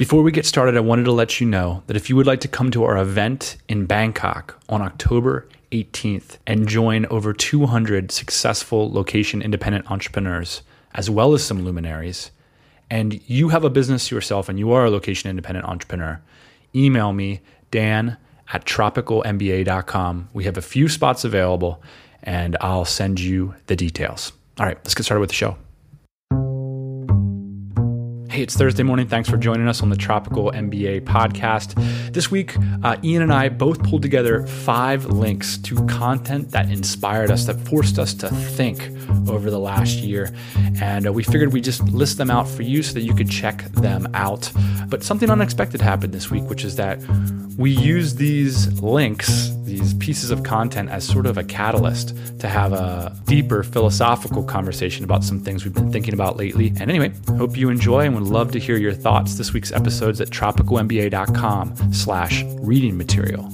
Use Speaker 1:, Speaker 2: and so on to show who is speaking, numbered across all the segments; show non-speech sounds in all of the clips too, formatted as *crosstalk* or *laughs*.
Speaker 1: Before we get started, I wanted to let you know that if you would like to come to our event in Bangkok on October 18th and join over 200 successful location independent entrepreneurs, as well as some luminaries, and you have a business yourself and you are a location independent entrepreneur, email me, Dan at tropicalmba.com. We have a few spots available and I'll send you the details. All right, let's get started with the show. Hey, it's Thursday morning. Thanks for joining us on the Tropical MBA podcast. This week, uh, Ian and I both pulled together five links to content that inspired us, that forced us to think over the last year. And uh, we figured we'd just list them out for you so that you could check them out. But something unexpected happened this week, which is that we use these links, these pieces of content, as sort of a catalyst to have a deeper philosophical conversation about some things we've been thinking about lately. And anyway, hope you enjoy and love to hear your thoughts. This week's episode's at tropicalmba.com slash reading material.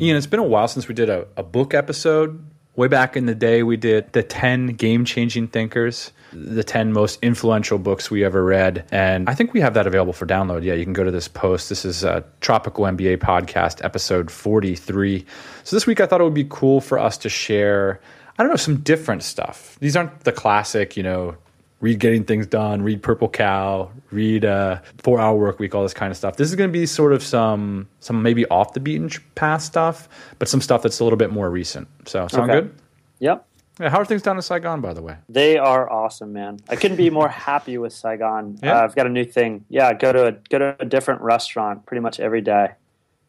Speaker 1: Ian, it's been a while since we did a, a book episode. Way back in the day, we did the 10 game changing thinkers the 10 most influential books we ever read. And I think we have that available for download. Yeah, you can go to this post. This is a Tropical MBA podcast, episode 43. So this week I thought it would be cool for us to share, I don't know, some different stuff. These aren't the classic, you know, read Getting Things Done, read Purple Cow, read uh, Four Hour Work Week, all this kind of stuff. This is going to be sort of some some maybe off the beaten path stuff, but some stuff that's a little bit more recent. So sound okay. good?
Speaker 2: Yep.
Speaker 1: Yeah, how are things down in Saigon, by the way?
Speaker 2: They are awesome, man. I couldn't be more *laughs* happy with Saigon. Yeah. Uh, I've got a new thing. Yeah, go to a go to a different restaurant pretty much every day.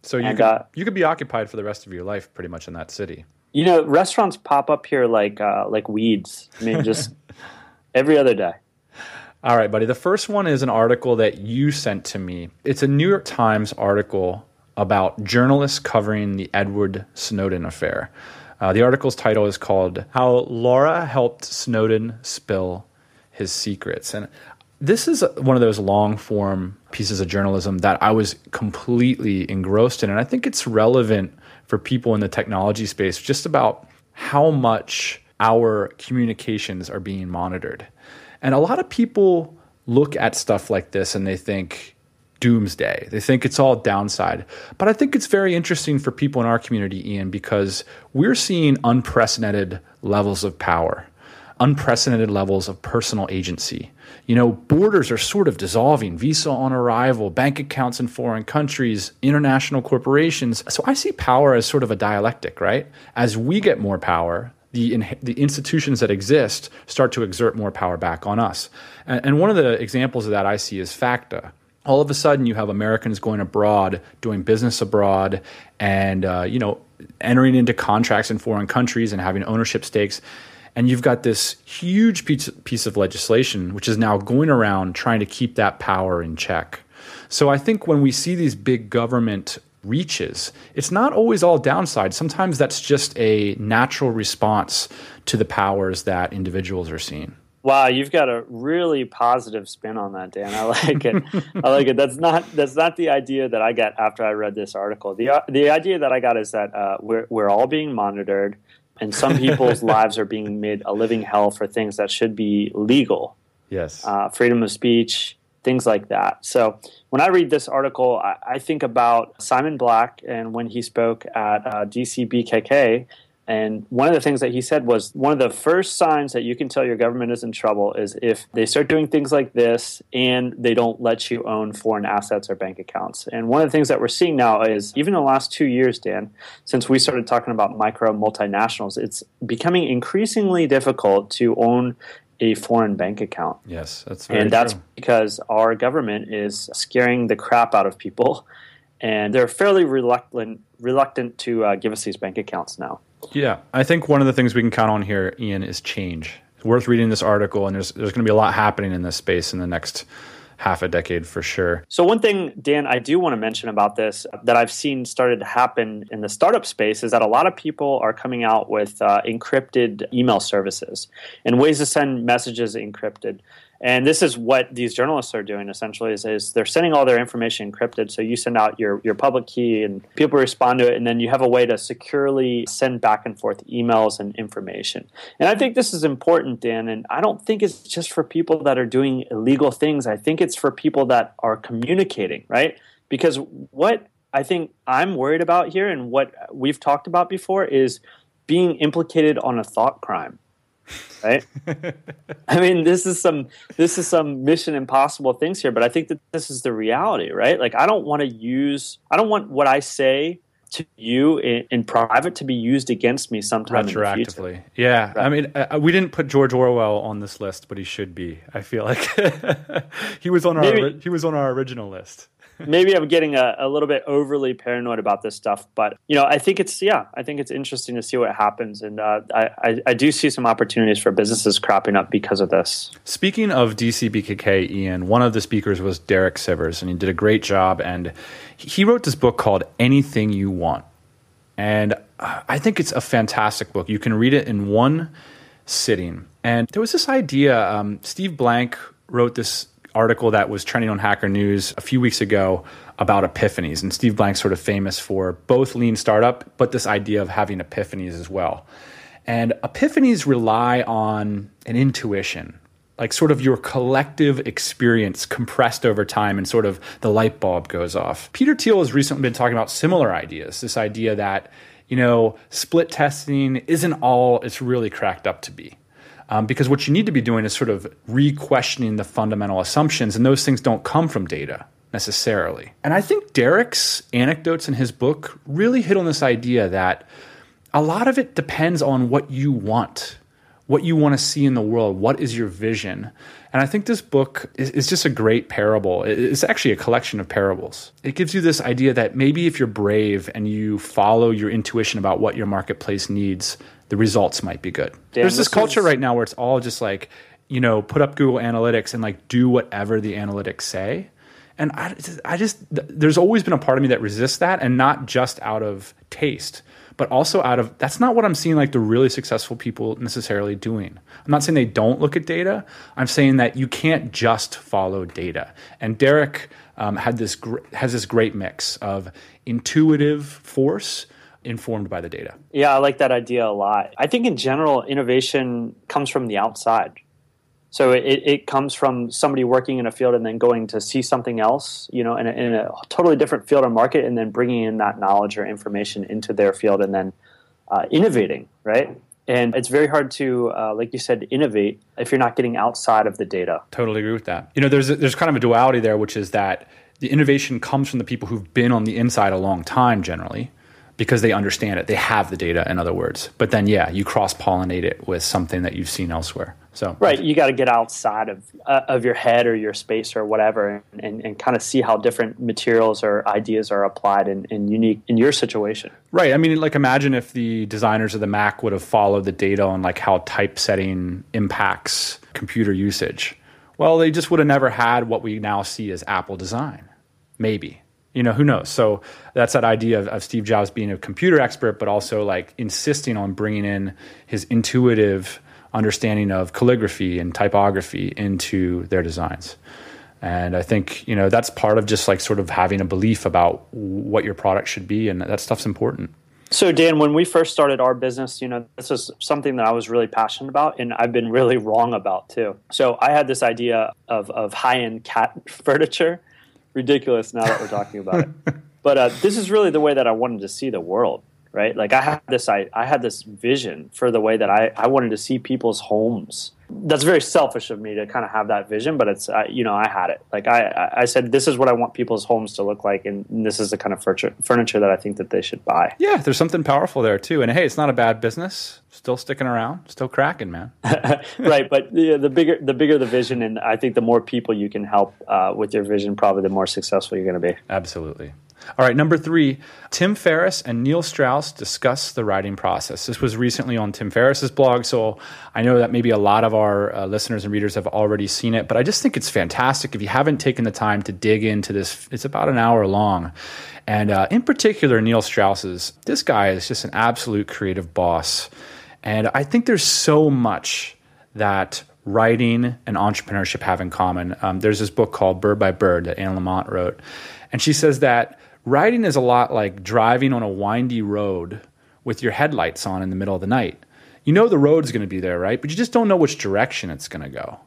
Speaker 1: So you and, could uh, you could be occupied for the rest of your life, pretty much in that city.
Speaker 2: You know, restaurants pop up here like uh, like weeds. I mean, just *laughs* every other day.
Speaker 1: All right, buddy. The first one is an article that you sent to me. It's a New York Times article about journalists covering the Edward Snowden affair. Uh, the article's title is called How Laura Helped Snowden Spill His Secrets. And this is one of those long form pieces of journalism that I was completely engrossed in. And I think it's relevant for people in the technology space just about how much our communications are being monitored. And a lot of people look at stuff like this and they think, doomsday. They think it's all downside. But I think it's very interesting for people in our community, Ian, because we're seeing unprecedented levels of power, unprecedented levels of personal agency. You know, borders are sort of dissolving, visa on arrival, bank accounts in foreign countries, international corporations. So I see power as sort of a dialectic, right? As we get more power, the, in, the institutions that exist start to exert more power back on us. And, and one of the examples of that I see is FATCA all of a sudden you have Americans going abroad, doing business abroad, and uh, you know entering into contracts in foreign countries and having ownership stakes. And you've got this huge piece, piece of legislation which is now going around trying to keep that power in check. So I think when we see these big government reaches, it's not always all downside. Sometimes that's just a natural response to the powers that individuals are seeing.
Speaker 2: Wow, you've got a really positive spin on that, Dan. I like it. I like it. That's not that's not the idea that I got after I read this article. the The idea that I got is that uh, we're we're all being monitored, and some people's *laughs* lives are being made a living hell for things that should be legal.
Speaker 1: Yes,
Speaker 2: uh, freedom of speech, things like that. So when I read this article, I, I think about Simon Black and when he spoke at uh, DCBKK and one of the things that he said was one of the first signs that you can tell your government is in trouble is if they start doing things like this and they don't let you own foreign assets or bank accounts. And one of the things that we're seeing now is even in the last two years, Dan, since we started talking about micro multinationals, it's becoming increasingly difficult to own a foreign bank account.
Speaker 1: Yes, that's
Speaker 2: and that's
Speaker 1: true.
Speaker 2: because our government is scaring the crap out of people, and they're fairly reluctant reluctant to uh, give us these bank accounts now.
Speaker 1: Yeah, I think one of the things we can count on here, Ian, is change. It's worth reading this article, and there's there's going to be a lot happening in this space in the next half a decade for sure.
Speaker 2: So one thing, Dan, I do want to mention about this that I've seen started to happen in the startup space is that a lot of people are coming out with uh, encrypted email services and ways to send messages encrypted. And this is what these journalists are doing essentially is, is they're sending all their information encrypted. So you send out your, your public key and people respond to it, and then you have a way to securely send back and forth emails and information. And I think this is important, Dan, and I don't think it's just for people that are doing illegal things. I think it's for people that are communicating, right? Because what I think I'm worried about here and what we've talked about before is being implicated on a thought crime right? I mean, this is some this is some mission impossible things here, but I think that this is the reality, right? Like, I don't want to use, I don't want what I say to you in, in private to be used against me sometime retroactively.
Speaker 1: Yeah, right. I mean, uh, we didn't put George Orwell on this list, but he should be. I feel like *laughs* he was on our Maybe. he was on our original list *laughs*
Speaker 2: maybe I'm getting a, a, little bit overly paranoid about this stuff, but you know, I think it's yeah, I think it's interesting to see what happens, and uh, I, I, I do see some opportunities for businesses cropping up because of this.
Speaker 1: Speaking of DCBKK, Ian, one of the speakers was Derek Sivers, and he did a great job, and he wrote this book called Anything You Want, and I think it's a fantastic book. You can read it in one sitting, and there was this idea. Um, Steve Blank wrote this article that was trending on Hacker News a few weeks ago about epiphanies. And Steve Blank's sort of famous for both lean startup, but this idea of having epiphanies as well. And epiphanies rely on an intuition, like sort of your collective experience compressed over time and sort of the light bulb goes off. Peter Thiel has recently been talking about similar ideas this idea that, you know, split testing isn't all it's really cracked up to be. Um, because what you need to be doing is sort of re questioning the fundamental assumptions, and those things don't come from data necessarily. And I think Derek's anecdotes in his book really hit on this idea that a lot of it depends on what you want, what you want to see in the world, what is your vision. And I think this book is, is, just a great parable. It's actually a collection of parables. It gives you this idea that maybe if you're brave and you follow your intuition about what your marketplace needs, the results might be good. Damn, There's this, this culture is... right now where it's all just like, you know, put up Google Analytics and like do whatever the analytics say. And I, I just, there's always been a part of me that resists that, and not just out of taste, but also out of that's not what I'm seeing like the really successful people necessarily doing. I'm not saying they don't look at data. I'm saying that you can't just follow data. And Derek um, had this gr- has this great mix of intuitive force informed by the data.
Speaker 2: Yeah, I like that idea a lot. I think in general, innovation comes from the outside. So it, it comes from somebody working in a field and then going to see something else, you know, in a, in a totally different field or market, and then bringing in that knowledge or information into their field and then uh, innovating, right? And it's very hard to, uh, like you said, innovate if you're not getting outside of the data.
Speaker 1: Totally agree with that. You know, there's there's kind of a duality there, which is that the innovation comes from the people who've been on the inside a long time, generally, because they understand it. They have the data, in other words. But then, yeah, you cross pollinate it with something that you've seen elsewhere. So
Speaker 2: right, you got to get outside of uh, of your head or your space or whatever, and, and, and, kind of see how different materials or ideas are applied in, in unique in your situation.
Speaker 1: Right. I mean, like imagine if the designers of the Mac would have followed the data on like how typesetting impacts computer usage. Well, they just would have never had what we now see as Apple design. Maybe you know who knows? So that's that idea of, of, steve jobs being a computer expert but also like insisting on bringing in his intuitive understanding of calligraphy and typography into their designs. And i think you know that's part of just like sort of having a belief about what your product should be and that stuff's important.
Speaker 2: So dan when we first started our business you know this is something that i was really passionate about and i've been really wrong about too. So i had this idea of, of high-end cat *laughs* furniture ridiculous now that we're talking about it. *laughs* But uh, this is really the way that I wanted to see the world, right? Like I had this, I, I had this vision for the way that I, I wanted to see people's homes. That's very selfish of me to kind of have that vision, but it's, uh, you know, I had it. Like I, I said, this is what I want people's homes to look like, and this is the kind of furniture, furniture that I think that they should buy.
Speaker 1: Yeah, there's something powerful there too. And hey, it's not a bad business still sticking around, still cracking, man. *laughs*
Speaker 2: right, but the, the, bigger the bigger the vision, and I think the more people you can help uh, with your vision, probably the more successful you're going to be.
Speaker 1: Absolutely. All right, number three, Tim Ferriss and Neil Strauss discuss the writing process. This was recently on Tim Ferriss's blog, so I know that maybe a lot of our uh, listeners and readers have already seen it, but I just think it's fantastic. If you haven't taken the time to dig into this, it's about an hour long. And uh, in particular, Neil Strauss's, this guy is just an absolute creative boss. And I think there's so much that writing and entrepreneurship have in common. Um, there's this book called Bird by Bird that Anne Lamott wrote. And she says that writing is a lot like driving on a windy road with your headlights on in the middle of the night. You know the road's going to be there, right? But you just don't know which direction it's going to go.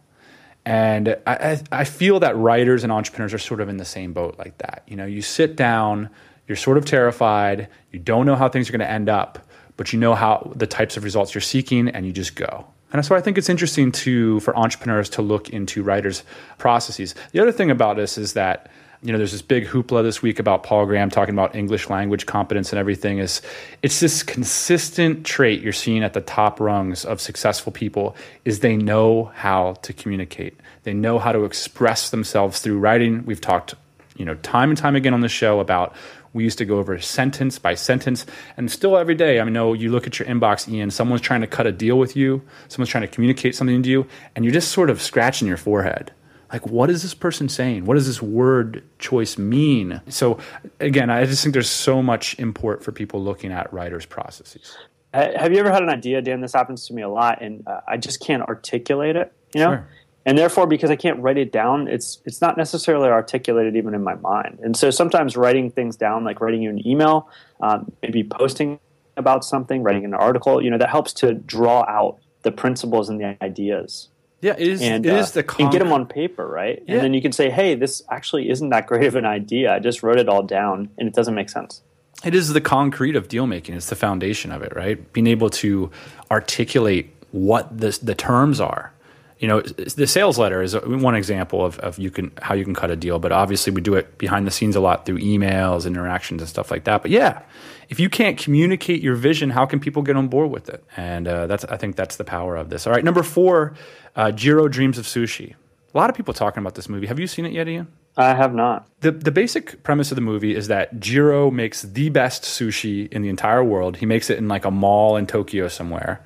Speaker 1: And I, I, I feel that writers and entrepreneurs are sort of in the same boat like that. You know, you sit down, you're sort of terrified, you don't know how things are going to end up, but you know how the types of results you're seeking, and you just go. And so I think it's interesting to for entrepreneurs to look into writers' processes. The other thing about this is that you know, there's this big hoopla this week about Paul Graham talking about English language competence and everything. Is it's this consistent trait you're seeing at the top rungs of successful people is they know how to communicate. They know how to express themselves through writing. We've talked, you know, time and time again on the show about we used to go over sentence by sentence, and still every day. I know you look at your inbox, Ian. Someone's trying to cut a deal with you. Someone's trying to communicate something to you, and you're just sort of scratching your forehead like what is this person saying? What does this word choice mean? So again i just think there's so much import for people looking at writers processes.
Speaker 2: Have you ever had an idea dan? This happens to me a lot and uh, i just can't articulate it you know? Sure. and therefore because i can't write it down it's it's not necessarily articulated even in my mind. And so sometimes writing things down like writing you an email um, maybe posting about something writing an article you know that helps to draw out the principles and the ideas
Speaker 1: yeah, it is. And, it uh, is the
Speaker 2: and get them on paper, right? Yeah. And then you can say, "Hey, this actually isn't that great of an idea. I just wrote it all down, and it doesn't make sense."
Speaker 1: It is the concrete of deal making. It's the foundation of it, right? Being able to articulate what the the terms are. You know, the sales letter is one example of, of you can how you can cut a deal, but obviously we do it behind the scenes a lot through emails, interactions, and stuff like that. But yeah, if you can't communicate your vision, how can people get on board with it? And uh, that's I think that's the power of this. All right, number four, uh, Jiro Dreams of Sushi. A lot of people talking about this movie. Have you seen it yet, Ian?
Speaker 2: I have not.
Speaker 1: The the basic premise of the movie is that Jiro makes the best sushi in the entire world. He makes it in like a mall in Tokyo somewhere,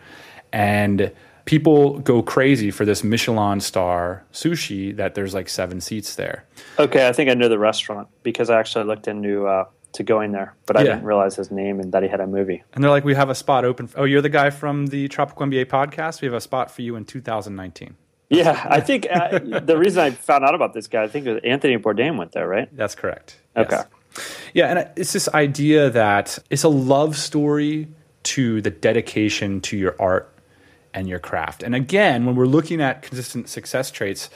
Speaker 1: and people go crazy for this Michelin star sushi that there's like seven seats there.
Speaker 2: Okay, I think I know the restaurant because I actually looked into uh, to going there, but I yeah. didn't realize his name and that he had a movie.
Speaker 1: And they're like, we have a spot open. oh, you're the guy from the Tropical MBA podcast. We have a spot for you in 2019.
Speaker 2: Yeah, I think uh, the reason I found out about this guy, I think it was Anthony Bourdain went there, right?
Speaker 1: That's correct.
Speaker 2: Okay. Yes.
Speaker 1: Yeah, and it's this idea that it's a love story to the dedication to your art and your craft. And again, when we're looking at consistent success traits,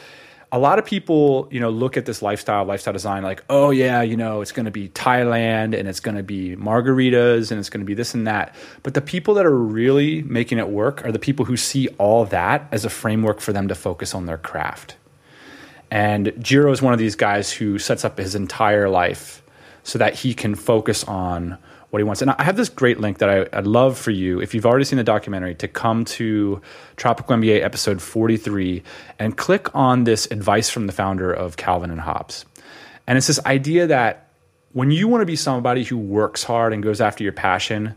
Speaker 1: a lot of people, you know, look at this lifestyle, lifestyle design, like, oh yeah, you know, it's going to be Thailand and it's going to be margaritas and it's going to be this and that. But the people that are really making it work are the people who see all that as a framework for them to focus on their craft. And Jiro is one of these guys who sets up his entire life so that he can focus on what he wants. And I have this great link that I, would love for you, if you've already seen the documentary, to come to Tropical MBA episode 43 and click on this advice from the founder of Calvin and Hobbes. And it's this idea that when you want to be somebody who works hard and goes after your passion,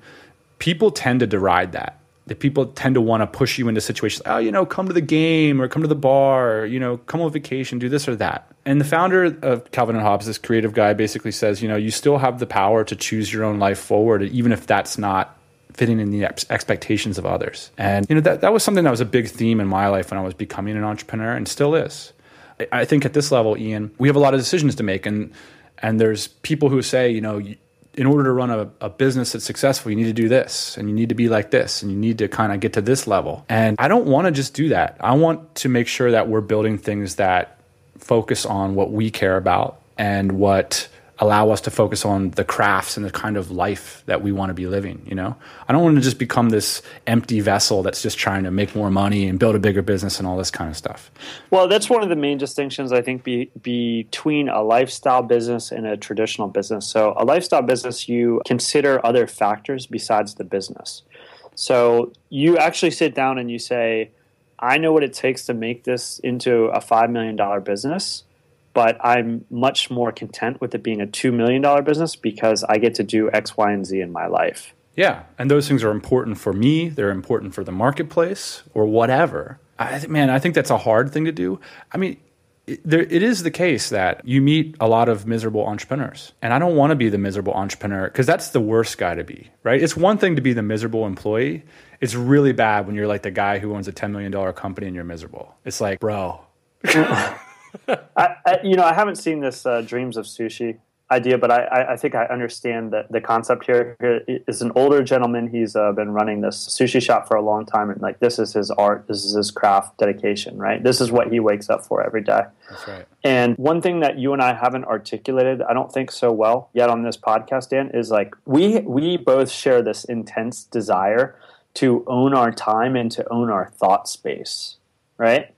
Speaker 1: people tend to deride that that people tend to want to push you into situations oh you know come to the game or come to the bar or, you know come on vacation do this or that. And the founder of calvin and hobbes this creative guy basically says you know you still have the power to choose your own life forward even if that's not fitting in the ex- expectations of others. And you know that, that was something that was a big theme in my life when i was becoming an entrepreneur and still is. I, I think at this level ian we have a lot of decisions to make and and there's people who say you know in order to run a, a, business that's successful, you need to do this and you need to be like this and you need to kind of get to this level. And I don't want to just do that. I want to make sure that we're building things that focus on what we care about and what allow us to focus on the crafts and the kind of life that we want to be living you know? I don't want to just become this empty vessel that's just trying to make more money and build a bigger business and all this kind of stuff.
Speaker 2: Well that's one of the main distinctions i think be, between a lifestyle business and a traditional business. So a lifestyle business you consider other factors besides the business. So you actually sit down and you say i know what it takes to make this into a $5 million business but I'm much more content with it being a $2 million business because I get to do X, Y, and Z in my life.
Speaker 1: Yeah. And those things are important for me. They're important for the marketplace or whatever. I, man, I think that's a hard thing to do. I mean, it, there, it is the case that you meet a lot of miserable entrepreneurs. And I don't want to be the miserable entrepreneur because that's the worst guy to be, right? It's one thing to be the miserable employee, it's really bad when you're like the guy who owns a $10 million company and you're miserable. It's like, bro. *laughs*
Speaker 2: I, I, you know, I haven't seen this uh, Dreams of Sushi idea, but I, I think I understand the, the concept here. Here is an older gentleman. He's uh, been running this sushi shop for a long time, and like this is his art, this is his craft dedication, right? This is what he wakes up for every day.
Speaker 1: That's right.
Speaker 2: And one thing that you and I haven't articulated, I don't think so well yet on this podcast, Dan, is like we we both share this intense desire to own our time and to own our thought space, right?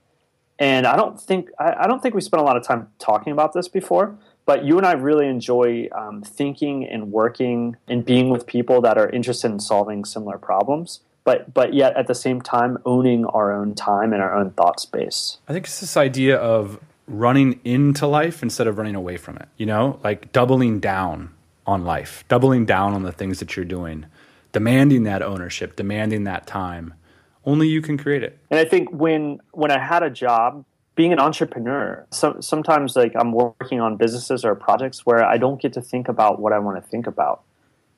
Speaker 2: And I don't think I, I don't think we spent a lot of time talking about this before but you and I really enjoy um, thinking and working and being with people that are interested in solving similar problems. But but yet at the same time owning our own time and our own thought space.
Speaker 1: I think it's this idea of running into life instead of running away from it. You know, like doubling down on life, doubling down on the things that you're doing, demanding that ownership, demanding that time. Only you can create it.
Speaker 2: And I think when when I had a job being an entrepreneur, so, sometimes like I'm working on businesses or projects where I don't get to think about what I want to think about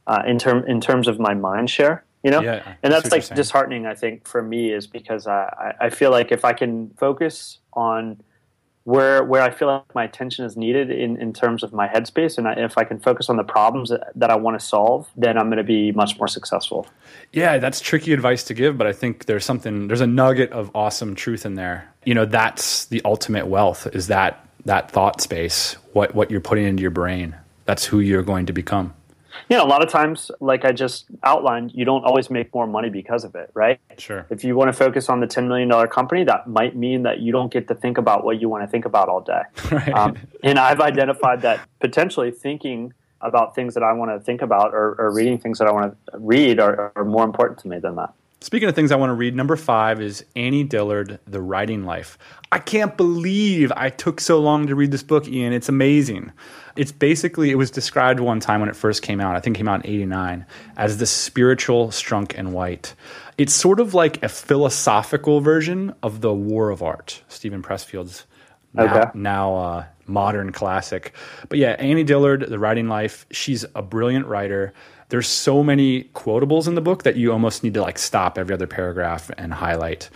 Speaker 2: uh, in term in terms of my mind share. You know,
Speaker 1: Yeah,
Speaker 2: and that's like disheartening. I think for me is because I I feel like if I can focus on where where I feel like my attention is needed in, in terms of my headspace, and I, if I can focus on the problems that, that I want to solve, then I'm going to be much more successful.
Speaker 1: Yeah, that's tricky advice to give, but I think there's something there's a nugget of awesome truth in there. You know, that's the ultimate wealth is that that thought space, what what you're putting into your brain. That's who you're going to become.
Speaker 2: You know, a lot of times, like I just outlined, you don't always make more money because of it, right?
Speaker 1: Sure.
Speaker 2: If you want to focus on the $10 million company, that might mean that you don't get to think about what you want to think about all day. *laughs*
Speaker 1: Right.
Speaker 2: Um, and I've identified that potentially thinking about things that I want to think about or, or reading things that I want to read are, are more important to me than that.
Speaker 1: Speaking of things I want to read, number five is Annie Dillard, The Writing Life. I can't believe I took so long to read this book, Ian. It's amazing. It's basically, it was described one time when it first came out, I think it came out in 89, as the spiritual Strunk and White. It's sort of like a philosophical version of The War of Art, Steven Pressfield's now,
Speaker 2: Okay.
Speaker 1: now uh, modern classic. But yeah, Annie Dillard, The Writing Life, she's a brilliant writer. There's so many quotables in the book that you almost need to like stop every other paragraph and highlight.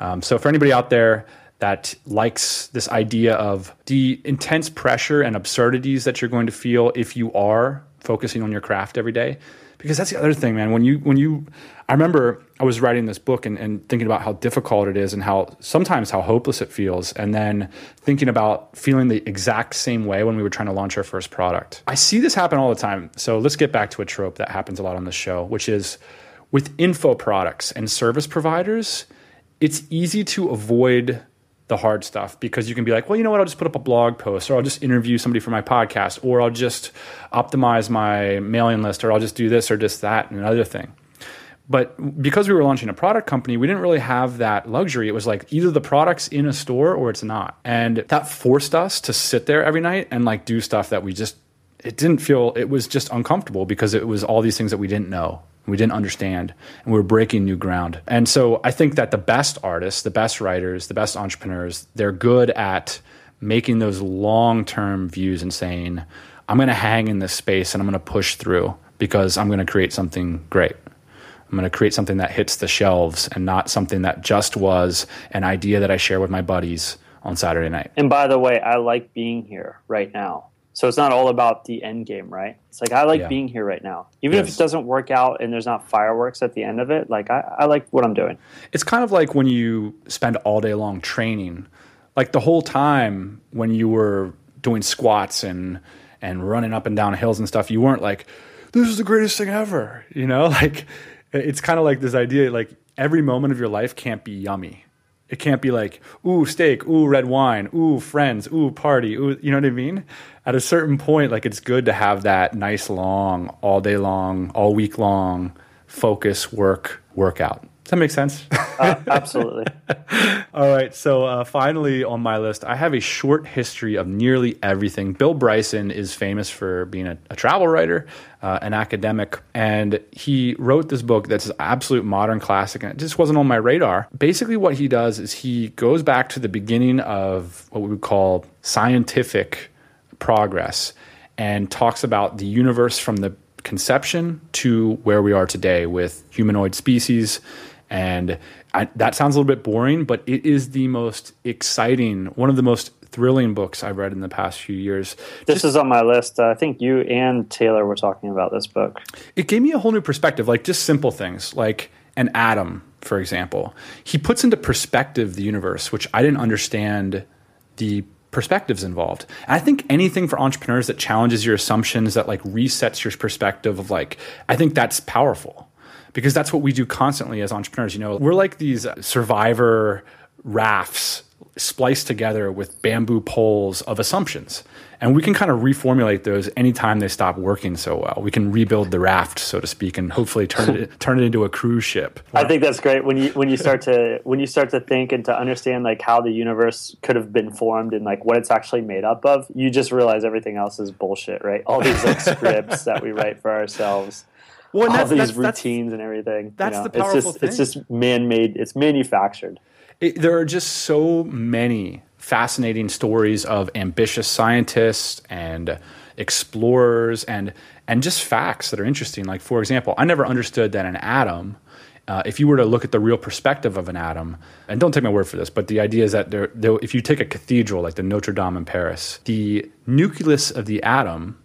Speaker 1: Um, so for anybody out there that likes this idea of the intense pressure and absurdities that you're going to feel if you are focusing on your craft every day, because that's the other thing, man. When you when you, I remember I was writing this book and, and thinking about how difficult it is and how sometimes how hopeless it feels, and then thinking about feeling the exact same way when we were trying to launch our first product. I see this happen all the time. So let's get back to a trope that happens a lot on this show, which is with info products and service providers, it's easy to avoid the hard stuff because you can be like, well, you know what? I'll just put up a blog post or I'll just interview somebody for my podcast or I'll just optimize my mailing list or I'll just do this or just that and another thing. But because we were launching a product company, we didn't really have that luxury. It was like either the product's in a store or it's not. And that forced us to sit there every night and like do stuff that we just, it didn't feel, it was just uncomfortable because it was all these things that we didn't know we didn't understand and we were breaking new ground. And so i think that the best artists the best writers the best entrepreneurs they're good at making those long-term views and saying i'm going to hang in this space and i'm going to push through because i'm going to create something great. I'm going to create something that hits the shelves and not something that just was an idea that i share with my buddies on saturday night.
Speaker 2: And by the way, I like being here right now. So it's not all about the end game, right? It's like I like
Speaker 1: Yeah.
Speaker 2: being here right now. Even if it doesn't work out and there's not fireworks at the end of it, like I, I like what I'm doing.
Speaker 1: it's kind of like when you spend all day long training like the whole time when you were doing squats and and running up and down hills and stuff you weren't like this is the greatest thing ever you know *laughs* like it's kind of like this idea like every moment of your life can't be yummy it can't be like ooh steak ooh red wine ooh friends ooh party ooh you know what i mean? At a certain point like it's good to have that nice long all day long all week long focus work workout does that make sense *laughs*
Speaker 2: Uh, absolutely. *laughs*
Speaker 1: all right. So uh, finally on my list, I have a short history of nearly everything. Bill Bryson is famous for being a, a travel writer, uh, an academic, and he wrote this book that's an absolute modern classic, and it just wasn't on my radar. Basically, what he does is he goes back to the beginning of what we would call scientific progress and talks about the universe from the conception to where we are today with humanoid species And I, that sounds a little bit boring, but it is the most exciting, one of the most thrilling books I've read in the past few years.
Speaker 2: This just, is on my list. Uh, I think you and Taylor were talking about this book.
Speaker 1: It gave me a whole new perspective, like just simple things, like an atom, for example. He puts into perspective the universe, which I didn't understand the perspectives involved. And I think anything for entrepreneurs that challenges your assumptions, that like resets your perspective of like, I think that's powerful because that's what we do constantly as entrepreneurs. You know, we're like these survivor rafts spliced together with bamboo poles of assumptions. And we can kind of reformulate those anytime they stop working so well. We can rebuild the raft, so to speak, and hopefully turn it *laughs* turn it into a cruise ship.
Speaker 2: I think that's great when you when you start to when you start to think and to understand like how the universe could have been formed and like what it's actually made up of. You just realize everything else is bullshit, right? All these like *laughs* scripts that we write for ourselves. Well, all these that's, routines that's, and everything.
Speaker 1: That's you know? the powerful
Speaker 2: it's just,
Speaker 1: thing.
Speaker 2: It's just man-made. It's manufactured.
Speaker 1: It, there are just so many fascinating stories of ambitious scientists and explorers and and just facts that are interesting. Like for example, I never understood that an atom. Uh, if you were to look at the real perspective of an atom, and don't take my word for this, but the idea is that there, there, if you take a cathedral like the Notre Dame in Paris, the nucleus of the atom,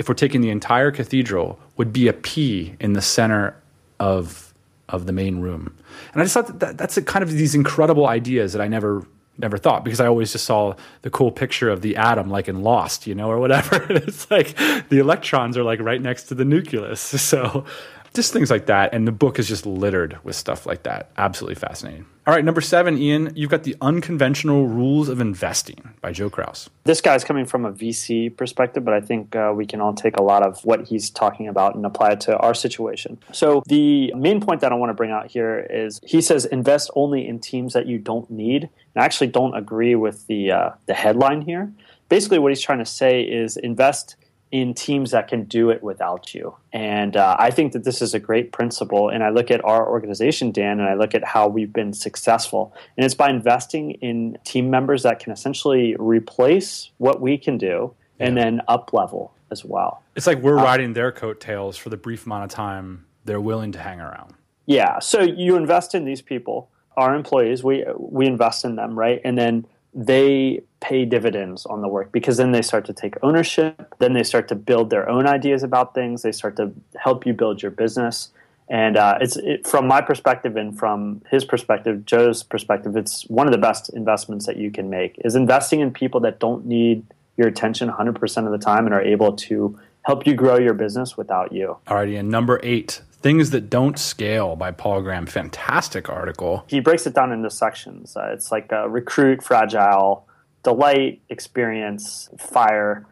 Speaker 1: if we're taking the entire cathedral, would be a pea in the center of of the main room. And I just thought that, that that's kind of these incredible ideas that I never never thought because I always just saw the cool picture of the atom like in Lost, you know, or whatever. *laughs* it's like the electrons are like right next to the nucleus. *laughs* So just things like that. And the book is just littered with stuff like that. Absolutely fascinating. All right, number seven, Ian, you've got The Unconventional Rules of Investing by Joe Kraus.
Speaker 2: This guy's coming from a VC perspective, but I think uh, we can all take a lot of what he's talking about and apply it to our situation. So, the main point that I want to bring out here is he says invest only in teams that you don't need. And I actually don't agree with the, uh, the headline here. Basically, what he's trying to say is invest in teams that can do it without you. And uh, I think that this is a great principle. And I look at our organization, Dan, and I look at how we've been successful. And it's by investing in team members that can essentially replace what we can do yeah. and then up level as well.
Speaker 1: It's like we're uh, riding their coattails for the brief amount of time they're willing to hang around.
Speaker 2: Yeah. So you invest in these people, our employees, we, we invest in them, right? And then they pay dividends on the work because then they start to take ownership. Then they start to build their own ideas about things. They start to help you build your business. And uh, it's it, from my perspective and from his perspective, Joe's perspective, it's one of the best investments that you can make is investing in people that don't need your attention 100% of the time and are able to help you grow your business without you.
Speaker 1: Alrighty, and number eight, Things That Don't Scale by Paul Graham. Fantastic article.
Speaker 2: He breaks it down into sections. Uh, it's like a recruit, fragile, delight, experience, fire.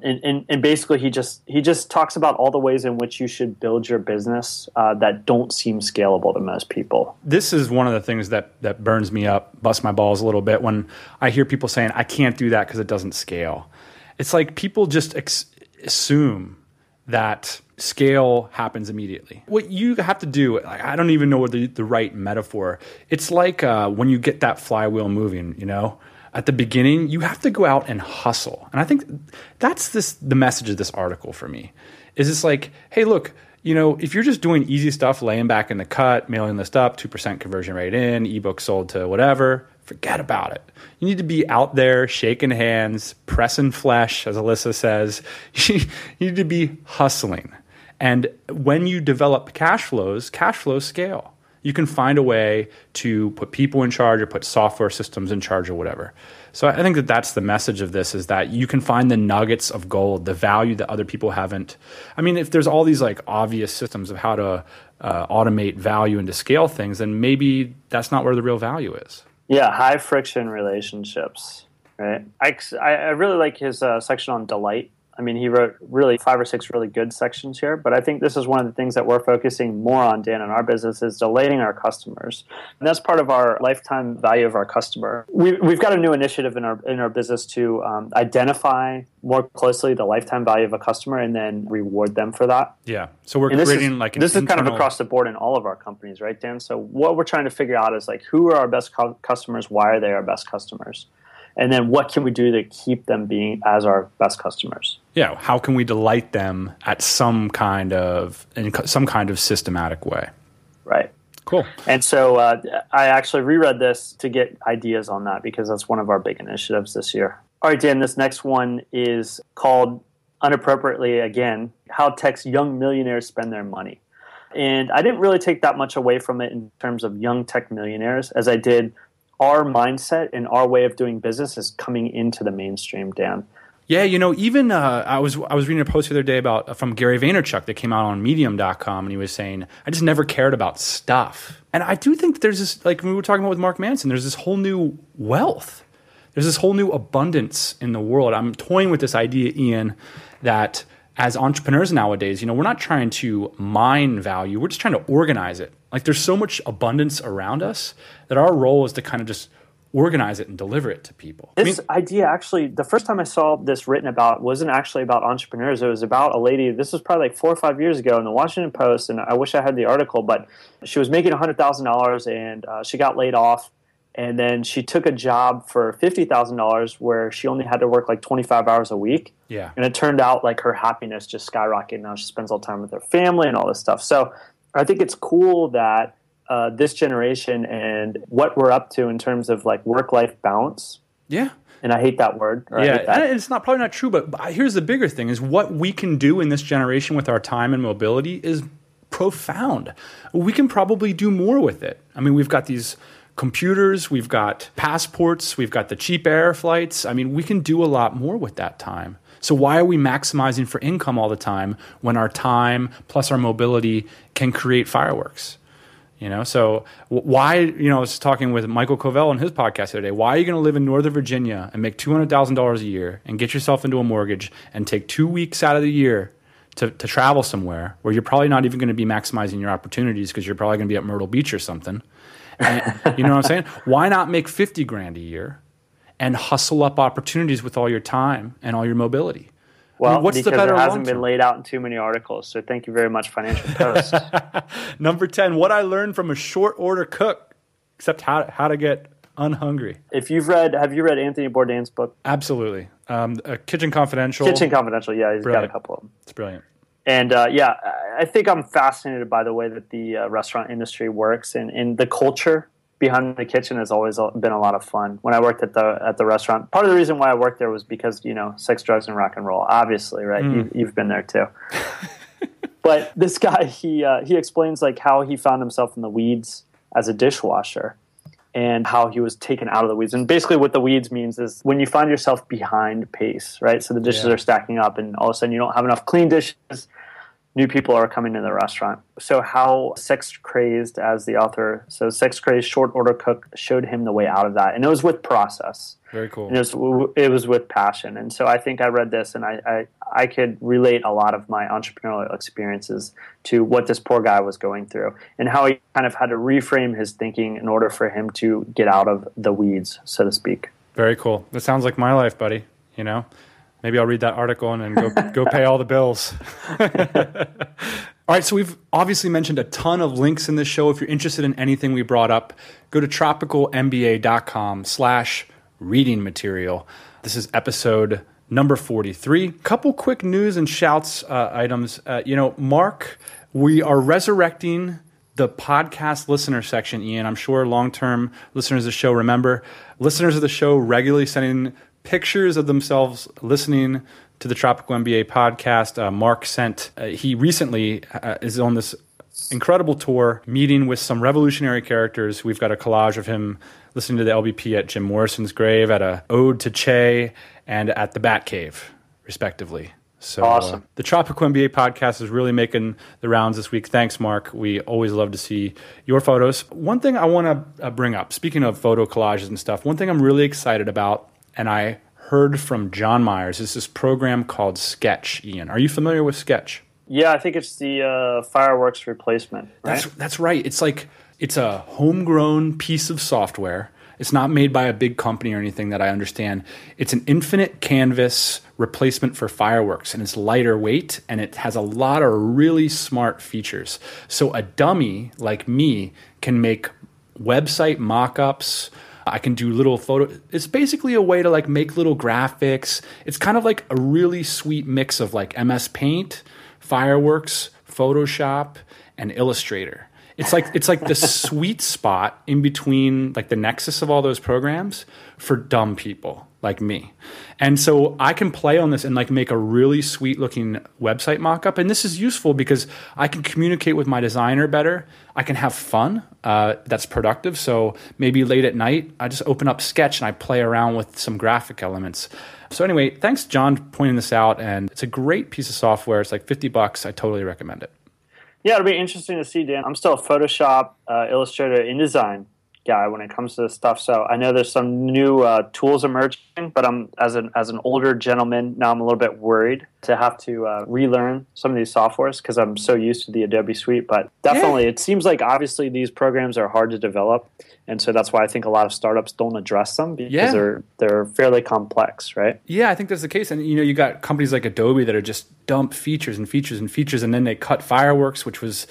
Speaker 2: And, and, and, basically he just he just talks about all the ways in which you should build your business uh, that don't seem scalable to most people.
Speaker 1: This is one of the things that that burns me up, busts my balls a little bit when I hear people saying I can't do that because it doesn't scale. It's like people just ex- assume that scale happens immediately. What you have to do, I don't even know the, the right metaphor. It's like uh, when you get that flywheel moving, you know, at the beginning, you have to go out and hustle. And I think that's this the message of this article for me. Is it's like, hey, look, you know, if you're just doing easy stuff, laying back in the cut, mailing list up, 2% conversion rate in, ebook sold to whatever, forget about it. You need to be out there shaking hands, pressing flesh, as Alyssa says. *laughs* you need to be hustling. And when you develop cash flows, cash flows scale. You can find a way to put people in charge or put software systems in charge or whatever. So I think that that's the message of this is that you can find the nuggets of gold, the value that other people haven't. I mean, if there's all these like obvious systems of how to uh, automate value and to scale things, then maybe that's not where the real value is.
Speaker 2: Yeah, high friction relationships. Right. I, I really like his uh, section on delight I mean, he wrote really five or six really good sections here, but I think this is one of the things that we're focusing more on, Dan, in our business is delighting our customers. And that's part of our lifetime value of our customer. We, have got a new initiative in our, in our business to um, identify more closely the lifetime value of a customer and then reward them for that.
Speaker 1: Yeah. So we're creating
Speaker 2: is,
Speaker 1: like
Speaker 2: This
Speaker 1: internal...
Speaker 2: is kind of across the board in all of our companies, right, Dan? So what we're trying to figure out is like, who are our best cu- customers? Why are they our best customers? and then what can we do to keep them being as our best customers
Speaker 1: yeah how can we delight them at some kind of in some kind of systematic way
Speaker 2: right
Speaker 1: Cool.
Speaker 2: And so uh, I actually reread this to get ideas on that because that's one of our big initiatives this year. All right, Dan, this next one is called unappropriately again how tech's young millionaires spend their money. And I didn't really take that much away from it in terms of young tech millionaires as I did our mindset and our way of doing business is coming into the mainstream, Dan.
Speaker 1: Yeah, you know, even uh, I was I was reading a post the other day about from Gary Vaynerchuk that came out on Medium.com, and he was saying, "I just never cared about stuff." And I do think that there's this, like we were talking about with Mark Manson, there's this whole new wealth, there's this whole new abundance in the world. I'm toying with this idea, Ian, that as entrepreneurs nowadays, you know, we're not trying to mine value, we're just trying to organize it. Like there's so much abundance around us that our role is to kind of just organize it and deliver it to people.
Speaker 2: This I mean, idea actually, the first time I saw this written about wasn't actually about entrepreneurs. It was about a lady. This was probably like four or five years ago in the Washington Post, and I wish I had the article, but she was making hundred thousand dollars and uh, she got laid off. And then she took a job for fifty thousand dollars, where she only had to work like twenty five hours a week.
Speaker 1: Yeah,
Speaker 2: and it turned out like her happiness just skyrocketed. Now she spends all the time with her family and all this stuff. So I think it's cool that uh, this generation and what we're up to in terms of like work life balance.
Speaker 1: Yeah.
Speaker 2: And I hate that word.
Speaker 1: Yeah,
Speaker 2: that.
Speaker 1: it's not probably not true, but, but here's the bigger thing: is what we can do in this generation with our time and mobility is profound. We can probably do more with it. I mean, we've got these computers, we've got passports, we've got the cheap air flights. I mean, we can do a lot more with that time. So why are we maximizing for income all the time when our time plus our mobility can create fireworks? You know, so why, you know, I was talking with Michael Covel on his podcast the other day. Why are you going to live in Northern Virginia and make $200,000 a year and get yourself into a mortgage and take two weeks out of the year to, to travel somewhere where you're probably not even going to be maximizing your opportunities because you're probably going to be at Myrtle Beach or something? And, *laughs* you know what I'm saying? Why not make 50 grand a year and hustle up opportunities with all your time and all your mobility?
Speaker 2: Well, what's because the better it hasn't been laid out in too many articles. So thank you very much, Financial Post. *laughs*
Speaker 1: Number ten: What I learned from a short order cook, except how how to get unhungry.
Speaker 2: If you've read, have you read Anthony Bourdain's book?
Speaker 1: Absolutely. Um, uh, Kitchen Confidential.
Speaker 2: Kitchen Confidential. Yeah, he's brilliant. got a couple of them.
Speaker 1: It's brilliant.
Speaker 2: And uh, yeah, I think I'm fascinated by the way that the uh, restaurant industry works and, and the culture behind the kitchen has always been a lot of fun. When I worked at the at the restaurant, part of the reason why I worked there was because you know sex, drugs, and rock and roll. Obviously, right? Mm. You, have been there too. *laughs* but this guy, he uh, he explains like how he found himself in the weeds as a dishwasher. And how he was taken out of the weeds. And basically, what the weeds means is when you find yourself behind pace, right? So the dishes yeah. are stacking up, and all of a sudden you don't have enough clean dishes new people are coming to the restaurant. So, how sex crazed, as the author so sex crazed short order cook showed him the way out of that, and it was with process.
Speaker 1: Very cool.
Speaker 2: And it was it was with passion, and so I think I read this, and I, I I could relate a lot of my entrepreneurial experiences to what this poor guy was going through, and how he kind of had to reframe his thinking in order for him to get out of the weeds, so to speak.
Speaker 1: Very cool. That sounds like my life, buddy. You know, Maybe I'll read that article and then go *laughs* go pay all the bills. *laughs* all right, so we've obviously mentioned a ton of links in this show. If you're interested in anything we brought up, go to tropicalmba.com slash reading material. This is episode number 43. Couple quick news and shouts uh, items. Uh, you know, Mark, we are resurrecting the podcast listener section, Ian. I'm sure long term listeners of the show remember. Listeners of the show regularly sending pictures of themselves listening to the Tropical MBA podcast. Uh, Mark sent, uh, he recently uh, is on this incredible tour, meeting with some revolutionary characters. We've got a collage of him listening to the LBP at Jim Morrison's grave, at a ode to Che, and at the Bat Cave, respectively. So uh, awesome. the Tropical MBA podcast is really making the rounds this week. Thanks, Mark. We always love to see your photos. One thing I want to uh, bring up, speaking of photo collages and stuff, one thing I'm really excited about and I heard from John Myers is this program called Sketch. Ian, are you familiar with Sketch?
Speaker 2: Yeah, I think it's the uh, fireworks replacement.
Speaker 1: Right? That's that's right. It's like it's a homegrown piece of software. It's not made by a big company or anything that I understand. It's an infinite canvas replacement for fireworks, and it's lighter weight, and it has a lot of really smart features. So a dummy like me can make website mock-ups I can do little photo. It's basically a way to like make little graphics. It's kind of like a really sweet mix of like MS Paint, Fireworks, Photoshop, and Illustrator. It's like it's like the *laughs* sweet spot in between like the nexus of all those programs for dumb people like me. And so I can play on this and like make a really sweet looking website mockup. And this is useful because I can communicate with my designer better. I can have fun. Uh, that's productive. So maybe late at night, I just open up Sketch and I play around with some graphic elements. So anyway, thanks John pointing this out. And it's a great piece of software. It's like 50 bucks. I totally recommend it.
Speaker 2: Yeah, it'll be interesting to see, Dan. I'm still a Photoshop, uh, Illustrator, InDesign guy when it comes to this stuff. So I know there's some new uh, tools emerging, but I'm as an as an older gentleman now. I'm a little bit worried to have to uh, relearn some of these softwares because I'm so used to the Adobe Suite. But definitely, yeah. it seems like obviously these programs are hard to develop, and so that's why I think a lot of startups don't address them because yeah. they're they're fairly complex, right?
Speaker 1: Yeah, I think that's the case. And you know, you got companies like Adobe that are just dump features and features and features, and then they cut Fireworks, which was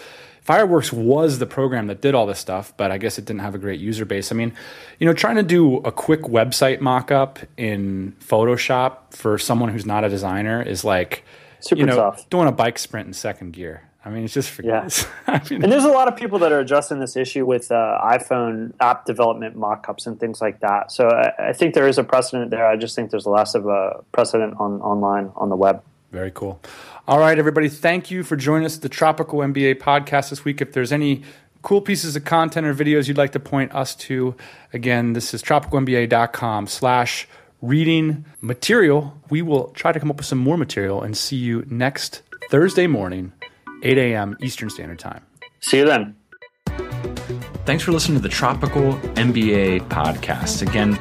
Speaker 1: Fireworks was the program that did all this stuff, but I guess it didn't have a great user base. I mean, you know, trying to do a quick website mockup in Photoshop for someone who's not a designer is like,
Speaker 2: Super
Speaker 1: you know,
Speaker 2: tough.
Speaker 1: doing a bike sprint in second gear. I mean, it's just for
Speaker 2: yeah. *laughs* I mean, and there's a lot of people that are addressing this issue with uh, iPhone app development mockups and things like that. So I, I, think there is a precedent there. I just think there's less of a precedent on online on the web.
Speaker 1: Very cool. All right, everybody. Thank you for joining us the Tropical MBA podcast this week. If there's any cool pieces of content or videos you'd like to point us to, again, this is tropicalmba.com slash reading material. We will try to come up with some more material and see you next Thursday morning, 8 a.m. Eastern Standard Time.
Speaker 2: See you then.
Speaker 1: Thanks for listening to the Tropical MBA podcast. Again,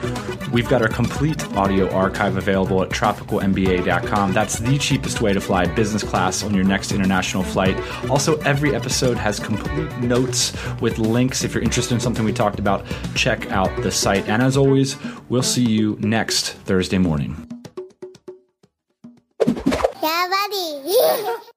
Speaker 1: we've got our complete audio archive available at tropicalmba.com. That's the cheapest way to fly business class on your next international flight. Also, every episode has complete notes with links. If you're interested in something we talked about, check out the site. And as always, we'll see you next Thursday morning. Yeah, buddy. *laughs*